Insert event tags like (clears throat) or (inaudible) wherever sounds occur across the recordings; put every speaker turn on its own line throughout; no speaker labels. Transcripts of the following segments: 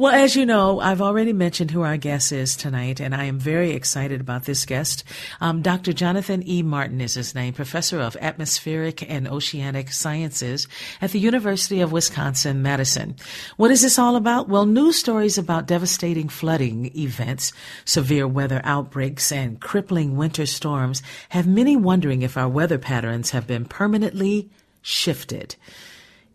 Well, as you know, I've already mentioned who our guest is tonight, and I am very excited about this guest. Um, Dr. Jonathan E. Martin is his name, professor of atmospheric and oceanic sciences at the University of Wisconsin Madison. What is this all about? Well, news stories about devastating flooding events, severe weather outbreaks, and crippling winter storms have many wondering if our weather patterns have been permanently shifted.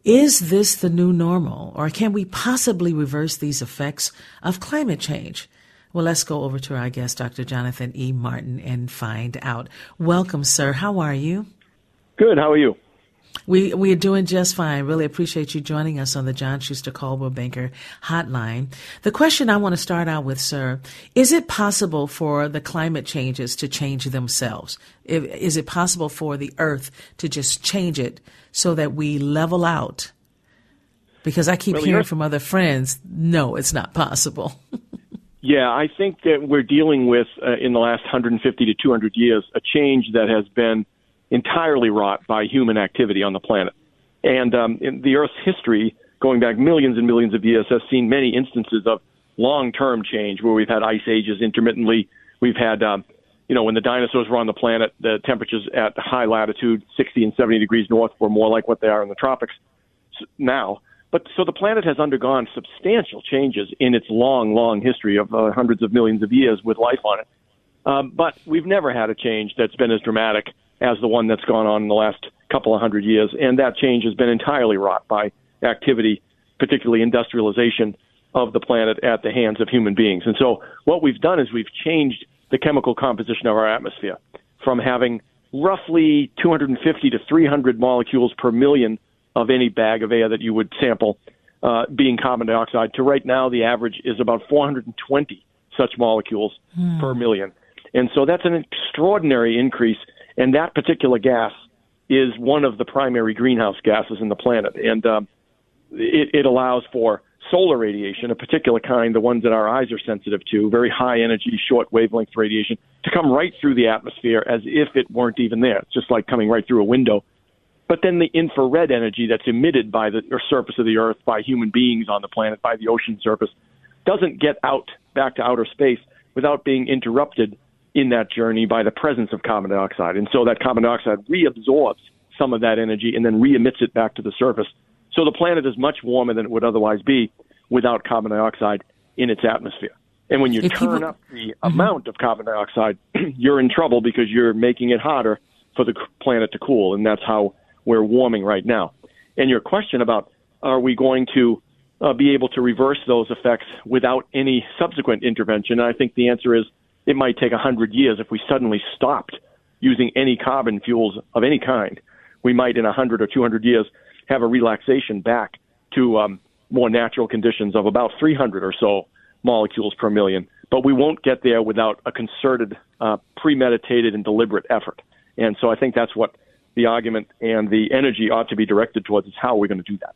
Is this the new normal, or can we possibly reverse these effects of climate change? Well, let's go over to our guest, Dr. Jonathan E. Martin, and find out. Welcome, sir. How are you?
Good. How are you?
We we are doing just fine. Really appreciate you joining us on the John Schuster Coldwell Banker Hotline. The question I want to start out with, sir, is it possible for the climate changes to change themselves? Is it possible for the Earth to just change it so that we level out? Because I keep
Well,
hearing from other friends, no, it's not possible. (laughs)
Yeah, I think that we're dealing with, uh, in the last 150 to 200 years, a change that has been entirely wrought by human activity on the planet. And um, in the Earth's history, going back millions and millions of years, has seen many instances of long term change where we've had ice ages intermittently. We've had, um, you know, when the dinosaurs were on the planet, the temperatures at high latitude, 60 and 70 degrees north, were more like what they are in the tropics now. But so the planet has undergone substantial changes in its long, long history of uh, hundreds of millions of years with life on it. Um, but we've never had a change that's been as dramatic as the one that's gone on in the last couple of hundred years, and that change has been entirely wrought by activity, particularly industrialization of the planet at the hands of human beings. And so what we've done is we've changed the chemical composition of our atmosphere from having roughly 250 to 300 molecules per million of any bag of air that you would sample uh, being carbon dioxide to right now the average is about 420 such molecules per million. And so that's an extraordinary increase. And that particular gas is one of the primary greenhouse gases in the planet. And um, it, it allows for solar radiation, a particular kind, the ones that our eyes are sensitive to, very high energy, short wavelength radiation, to come right through the atmosphere as if it weren't even there. It's just like coming right through a window. But then the infrared energy that's emitted by the surface of the Earth, by human beings on the planet, by the ocean surface, doesn't get out back to outer space without being interrupted in that journey by the presence of carbon dioxide. And so that carbon dioxide reabsorbs some of that energy and then re-emits it back to the surface. So the planet is much warmer than it would otherwise be without carbon dioxide in its atmosphere. And when you
If
turn
people-
up the amount of carbon dioxide, (clears throat) you're in trouble because you're making it hotter for the planet to cool, and that's how we're warming right now. And your question about are we going to uh, be able to reverse those effects without any subsequent intervention? I think the answer is it might take 100 years if we suddenly stopped using any carbon fuels of any kind. We might, in 100 or 200 years, have a relaxation back to um, more natural conditions of about 300 or so molecules per million. But we won't get there without a concerted, uh, premeditated, and deliberate effort. And so I think that's what the argument and the energy ought to be directed towards is how are we going to do that.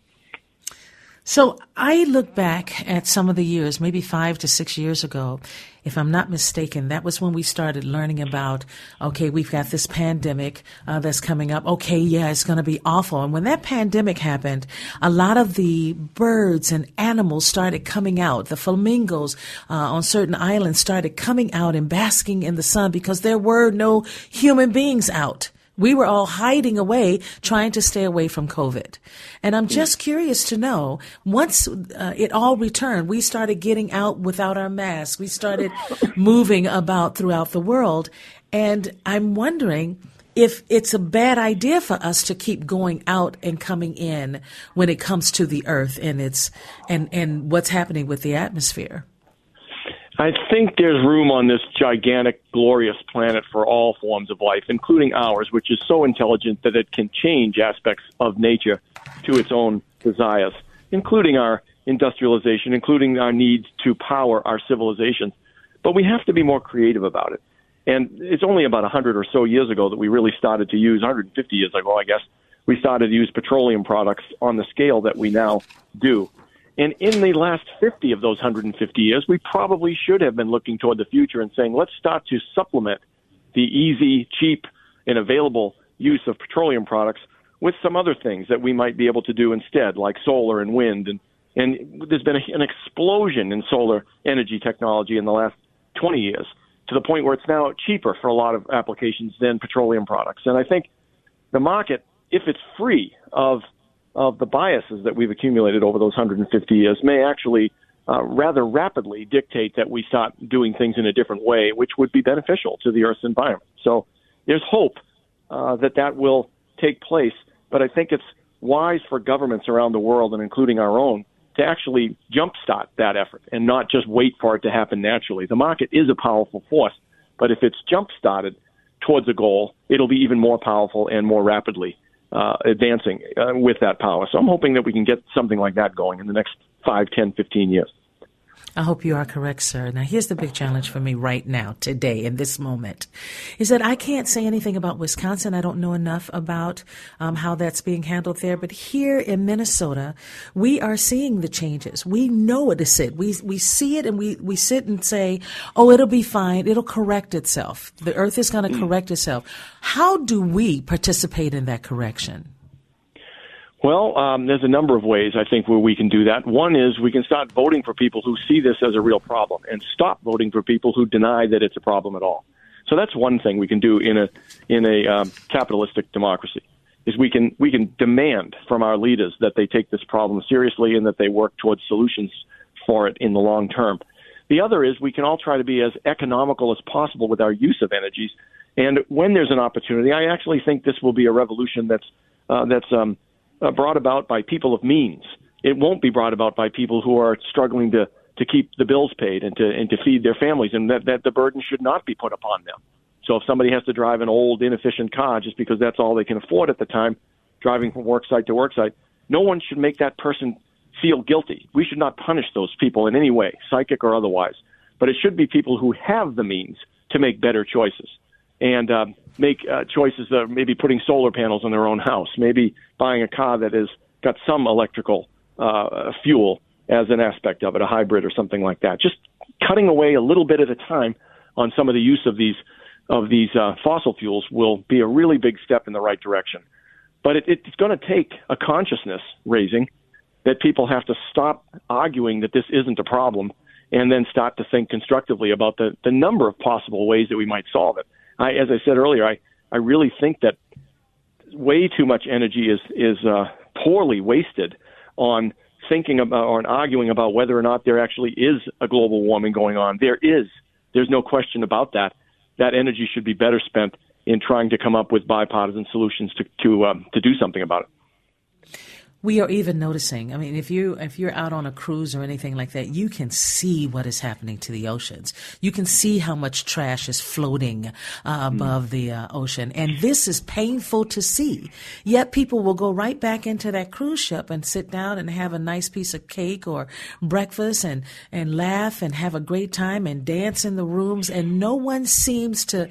So I look back at some of the years, maybe five to six years ago, if I'm not mistaken, that was when we started learning about, okay, we've got this pandemic uh, that's coming up. Okay, yeah, it's going to be awful. And when that pandemic happened, a lot of the birds and animals started coming out. The flamingos uh, on certain islands started coming out and basking in the sun because there were no human beings out We were all hiding away, trying to stay away from COVID. And I'm just curious to know once uh, it all returned, we started getting out without our masks. We started (laughs) moving about throughout the world. And I'm wondering if it's a bad idea for us to keep going out and coming in when it comes to the earth and its and, and what's happening with the atmosphere.
I think there's room on this gigantic, glorious planet for all forms of life, including ours, which is so intelligent that it can change aspects of nature to its own desires, including our industrialization, including our needs to power our civilizations. But we have to be more creative about it. And it's only about 100 or so years ago that we really started to use, 150 years ago, I guess, we started to use petroleum products on the scale that we now do. And in the last 50 of those 150 years, we probably should have been looking toward the future and saying, let's start to supplement the easy, cheap, and available use of petroleum products with some other things that we might be able to do instead, like solar and wind. And, and there's been a, an explosion in solar energy technology in the last 20 years to the point where it's now cheaper for a lot of applications than petroleum products. And I think the market, if it's free of of the biases that we've accumulated over those 150 years may actually uh, rather rapidly dictate that we start doing things in a different way, which would be beneficial to the Earth's environment. So there's hope uh, that that will take place, but I think it's wise for governments around the world, and including our own, to actually jumpstart that effort and not just wait for it to happen naturally. The market is a powerful force, but if it's jumpstarted towards a goal, it'll be even more powerful and more rapidly uh, advancing uh, with that power. So I'm hoping that we can get something like that going in the next 5, 10, 15 years.
I hope you are correct, sir. Now, here's the big challenge for me right now, today, in this moment, is that I can't say anything about Wisconsin. I don't know enough about um, how that's being handled there. But here in Minnesota, we are seeing the changes. We know it is it. We we see it, and we we sit and say, "Oh, it'll be fine. It'll correct itself. The Earth is going to mm. correct itself." How do we participate in that correction?
Well, um, there's a number of ways I think where we can do that. One is we can start voting for people who see this as a real problem, and stop voting for people who deny that it's a problem at all. So that's one thing we can do in a in a um, capitalistic democracy. Is we can we can demand from our leaders that they take this problem seriously and that they work towards solutions for it in the long term. The other is we can all try to be as economical as possible with our use of energies. And when there's an opportunity, I actually think this will be a revolution that's uh, that's um, uh, brought about by people of means. It won't be brought about by people who are struggling to to keep the bills paid and to and to feed their families, and that that the burden should not be put upon them. So if somebody has to drive an old inefficient car just because that's all they can afford at the time, driving from work site to work site, no one should make that person feel guilty. We should not punish those people in any way, psychic or otherwise. But it should be people who have the means to make better choices and uh, make uh, choices of maybe putting solar panels on their own house, maybe buying a car that has got some electrical uh, fuel as an aspect of it, a hybrid or something like that. Just cutting away a little bit at a time on some of the use of these of these uh, fossil fuels will be a really big step in the right direction. But it, it's going to take a consciousness raising that people have to stop arguing that this isn't a problem and then start to think constructively about the, the number of possible ways that we might solve it. I, as I said earlier, I, I really think that way too much energy is is uh, poorly wasted on thinking about or arguing about whether or not there actually is a global warming going on. There is. There's no question about that. That energy should be better spent in trying to come up with bipartisan solutions to to um, to do something about it
we are even noticing. I mean, if you if you're out on a cruise or anything like that, you can see what is happening to the oceans. You can see how much trash is floating uh, above mm. the uh, ocean, and this is painful to see. Yet people will go right back into that cruise ship and sit down and have a nice piece of cake or breakfast and and laugh and have a great time and dance in the rooms, and no one seems to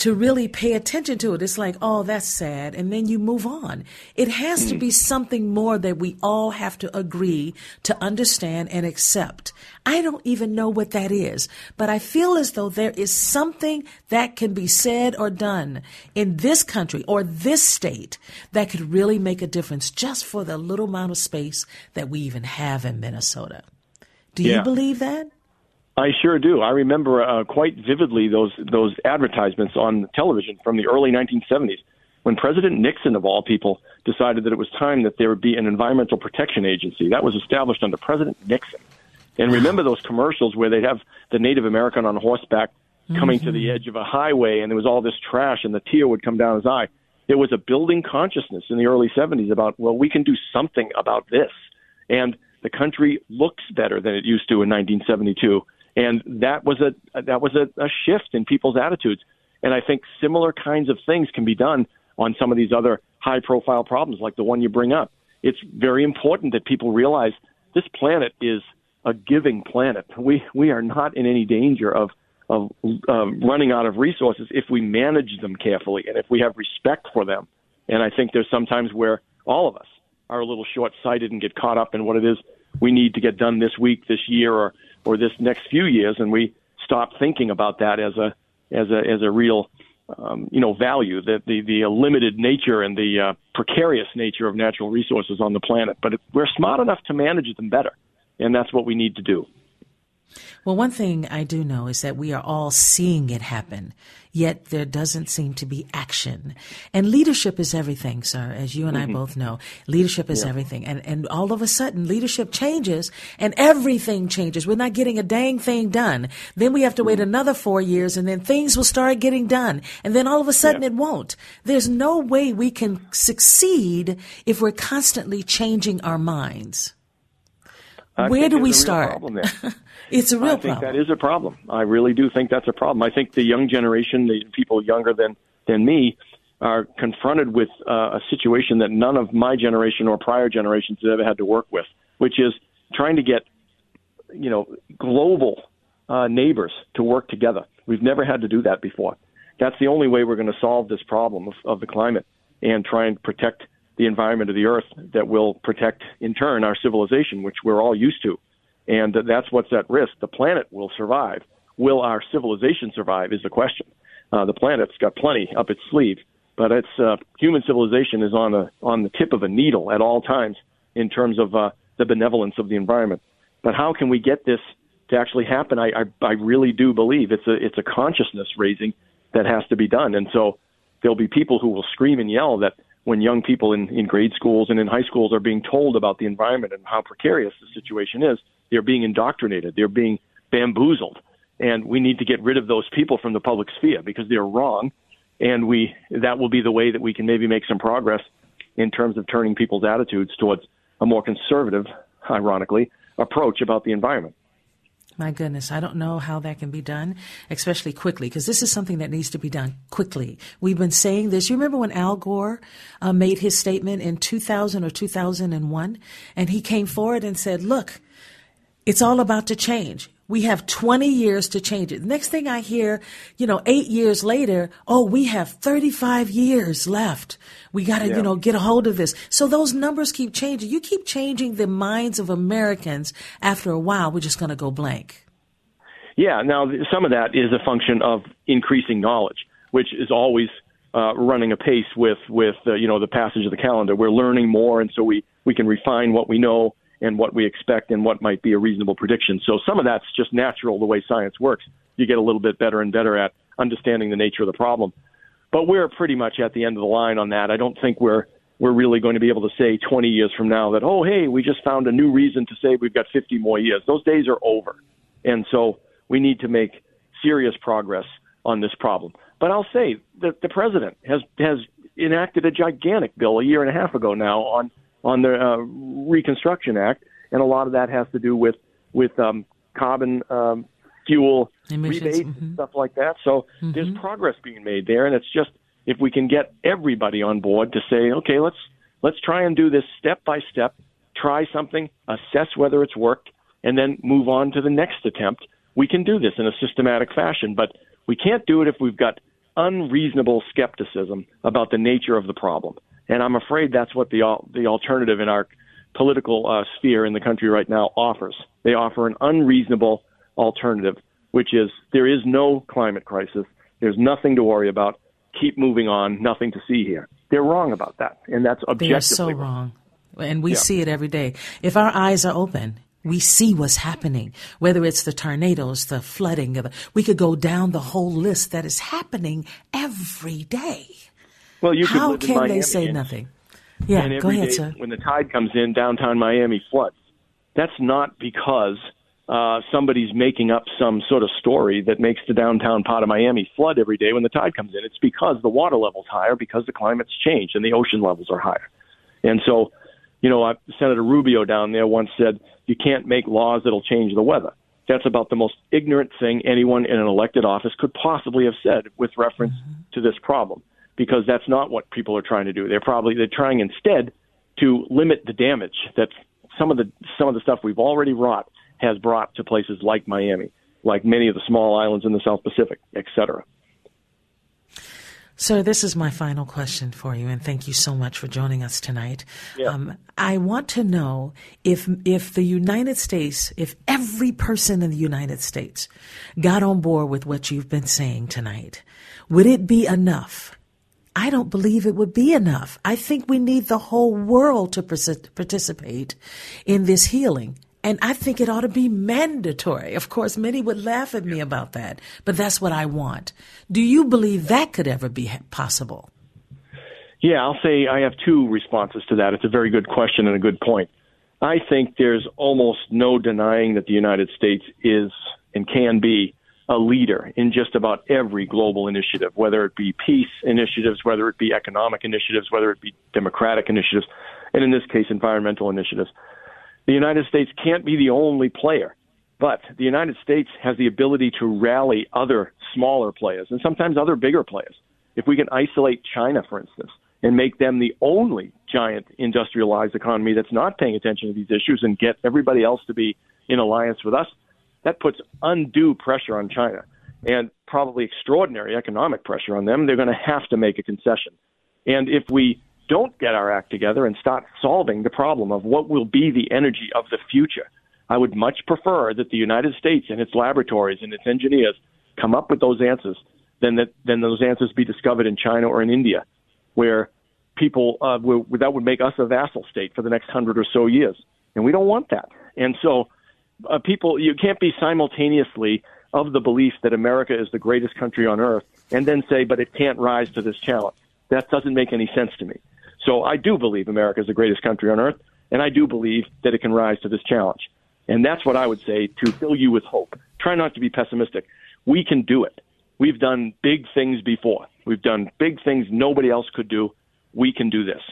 to really pay attention to it. It's like, oh, that's sad. And then you move on. It has to be mm. something more that we all have to agree to understand and accept. I don't even know what that is, but I feel as though there is something that can be said or done in this country or this state that could really make a difference just for the little amount of space that we even have in Minnesota. Do you believe that?
I sure do. I remember uh, quite vividly those those advertisements on television from the early 1970s. when President Nixon, of all people, decided that it was time that there would be an environmental protection agency. That was established under President Nixon. And remember those commercials where they'd have the Native American on horseback coming mm-hmm. to the mm-hmm. edge of a highway and there was all this trash and the tear would come down his eye. There was a building consciousness in the early 70s about, well, we can do something about this. And the country looks better than it used to in 1972. And that was a that was a, a shift in people's attitudes. And I think similar kinds of things can be done on some of these other high profile problems like the one you bring up. It's very important that people realize this planet is a giving planet. We we are not in any danger of of uh, running out of resources if we manage them carefully and if we have respect for them. And I think there's sometimes where all of us are a little short sighted and get caught up in what it is we need to get done this week, this year, or or this next few years, and we stop thinking about that as a as a as a real um, you know value that the the limited nature and the uh, precarious nature of natural resources on the planet. But we're smart enough to manage them better, and that's what we need to do.
Well, one thing I do know is that we are all seeing it happen, yet there doesn't seem to be action. And leadership is everything, sir, as you and mm-hmm. I both know. Leadership is yeah. everything. And, and all of a sudden, leadership changes and everything changes. We're not getting a dang thing done. Then we have to wait mm-hmm. another four years and then things will start getting done. And then all of a sudden yeah. it won't. There's no way we can succeed if we're constantly changing our minds.
I
Where do we start? (laughs) it's a real problem.
I think
problem.
that is a problem. I really do think that's a problem. I think the young generation, the people younger than than me, are confronted with uh, a situation that none of my generation or prior generations have ever had to work with, which is trying to get, you know, global uh, neighbors to work together. We've never had to do that before. That's the only way we're going to solve this problem of, of the climate and try and protect the environment of the earth that will protect, in turn, our civilization, which we're all used to. And that's what's at risk. The planet will survive. Will our civilization survive is the question. Uh, the planet's got plenty up its sleeve, but it's uh, human civilization is on a on the tip of a needle at all times in terms of uh, the benevolence of the environment. But how can we get this to actually happen? I, I I really do believe it's a it's a consciousness raising that has to be done, and so there'll be people who will scream and yell that when young people in, in grade schools and in high schools are being told about the environment and how precarious the situation is, they're being indoctrinated, they're being bamboozled. And we need to get rid of those people from the public sphere because they're wrong. And we that will be the way that we can maybe make some progress in terms of turning people's attitudes towards a more conservative, ironically, approach about the environment.
My goodness, I don't know how that can be done, especially quickly, because this is something that needs to be done quickly. We've been saying this. You remember when Al Gore uh, made his statement in 2000 or 2001? And he came forward and said, look, it's all about to change. We have 20 years to change it. Next thing I hear, you know, eight years later, oh, we have 35 years left. We got to, yeah. you know, get a hold of this. So those numbers keep changing. You keep changing the minds of Americans. After a while, we're just going to go blank.
Yeah. Now, some of that is a function of increasing knowledge, which is always uh, running a pace with with uh, you know the passage of the calendar. We're learning more, and so we we can refine what we know and what we expect and what might be a reasonable prediction. So some of that's just natural the way science works. You get a little bit better and better at understanding the nature of the problem. But we're pretty much at the end of the line on that. I don't think we're we're really going to be able to say 20 years from now that oh hey we just found a new reason to say we've got 50 more years. Those days are over, and so we need to make serious progress on this problem. But I'll say that the president has has enacted a gigantic bill a year and a half ago now on on the uh, Reconstruction Act, and a lot of that has to do with with um, carbon um, fuel Emissions. rebates mm-hmm. and stuff like that. So mm-hmm. there's progress being made there, and it's just if we can get everybody on board to say, okay, let's let's try and do this step by step, try something, assess whether it's worked, and then move on to the next attempt. We can do this in a systematic fashion, but we can't do it if we've got unreasonable skepticism about the nature of the problem. And I'm afraid that's what the the alternative in our political uh, sphere in the country right now offers. They offer an unreasonable alternative, which is there is no climate crisis. There's nothing to worry about. Keep moving on. Nothing to see here. They're wrong about that, and that's objectively
they are so wrong. And we yeah. see it every day. If our eyes are open, we see what's happening, whether it's the tornadoes, the flooding, we could go down the whole list that is happening every day.
Well, you
How can
Miami
they say
and-
nothing? Yeah, go ahead, sir.
When the tide comes in, downtown Miami floods. That's not because uh, somebody's making up some sort of story that makes the downtown part of Miami flood every day when the tide comes in. It's because the water level's higher, because the climate's changed and the ocean levels are higher. And so, you know, uh, Senator Rubio down there once said, you can't make laws that'll change the weather. That's about the most ignorant thing anyone in an elected office could possibly have said with reference to this problem, because that's not what people are trying to do. They're probably they're trying instead to limit the damage that some of the some of the stuff we've already wrought has brought to places like Miami, like many of the small islands in the South Pacific, et cetera.
Sir, this is my final question for you, and thank you so much for joining us tonight. Um, I want to know if if the United States, if every person in the United States got on board with what you've been saying tonight, would it be enough? I don't believe it would be enough. I think we need the whole world to partic- participate in this healing. And I think it ought to be mandatory. Of course, many would laugh at me about that, but that's what I want. Do you believe that could ever be possible?
Yeah, I'll say I have two responses to that. It's a very good question and a good point. I think there's almost no denying that the United States is and can be a leader in just about every global initiative, whether it be peace initiatives, whether it be economic initiatives, whether it be democratic initiatives, and in this case, environmental initiatives. The United States can't be the only player, but the United States has the ability to rally other smaller players and sometimes other bigger players. If we can isolate China, for instance, and make them the only giant industrialized economy that's not paying attention to these issues and get everybody else to be in alliance with us, that puts undue pressure on China and probably extraordinary economic pressure on them. They're going to have to make a concession. And if we don't get our act together and start solving the problem of what will be the energy of the future, I would much prefer that the United States and its laboratories and its engineers come up with those answers than that than those answers be discovered in China or in India, where people uh, will, that would make us a vassal state for the next hundred or so years, and we don't want that. And so, uh, people, you can't be simultaneously of the belief that America is the greatest country on earth and then say, but it can't rise to this challenge. That doesn't make any sense to me. So I do believe America is the greatest country on earth, and I do believe that it can rise to this challenge. And that's what I would say to fill you with hope. Try not to be pessimistic. We can do it. We've done big things before. We've done big things nobody else could do. We can do this.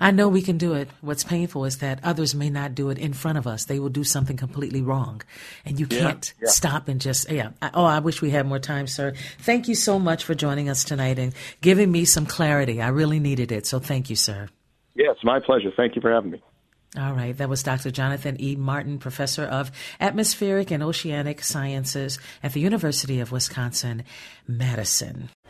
I know we can do it. What's painful is that others may not do it in front of us. They will do something completely wrong. And you can't
yeah.
stop and just, yeah. I, oh, I wish we had more time, sir. Thank you so much for joining us tonight and giving me some clarity. I really needed it. So thank you, sir.
Yeah, it's my pleasure. Thank you for having me.
All right. That was Dr. Jonathan E. Martin, professor of atmospheric and oceanic sciences at the University of Wisconsin, Madison.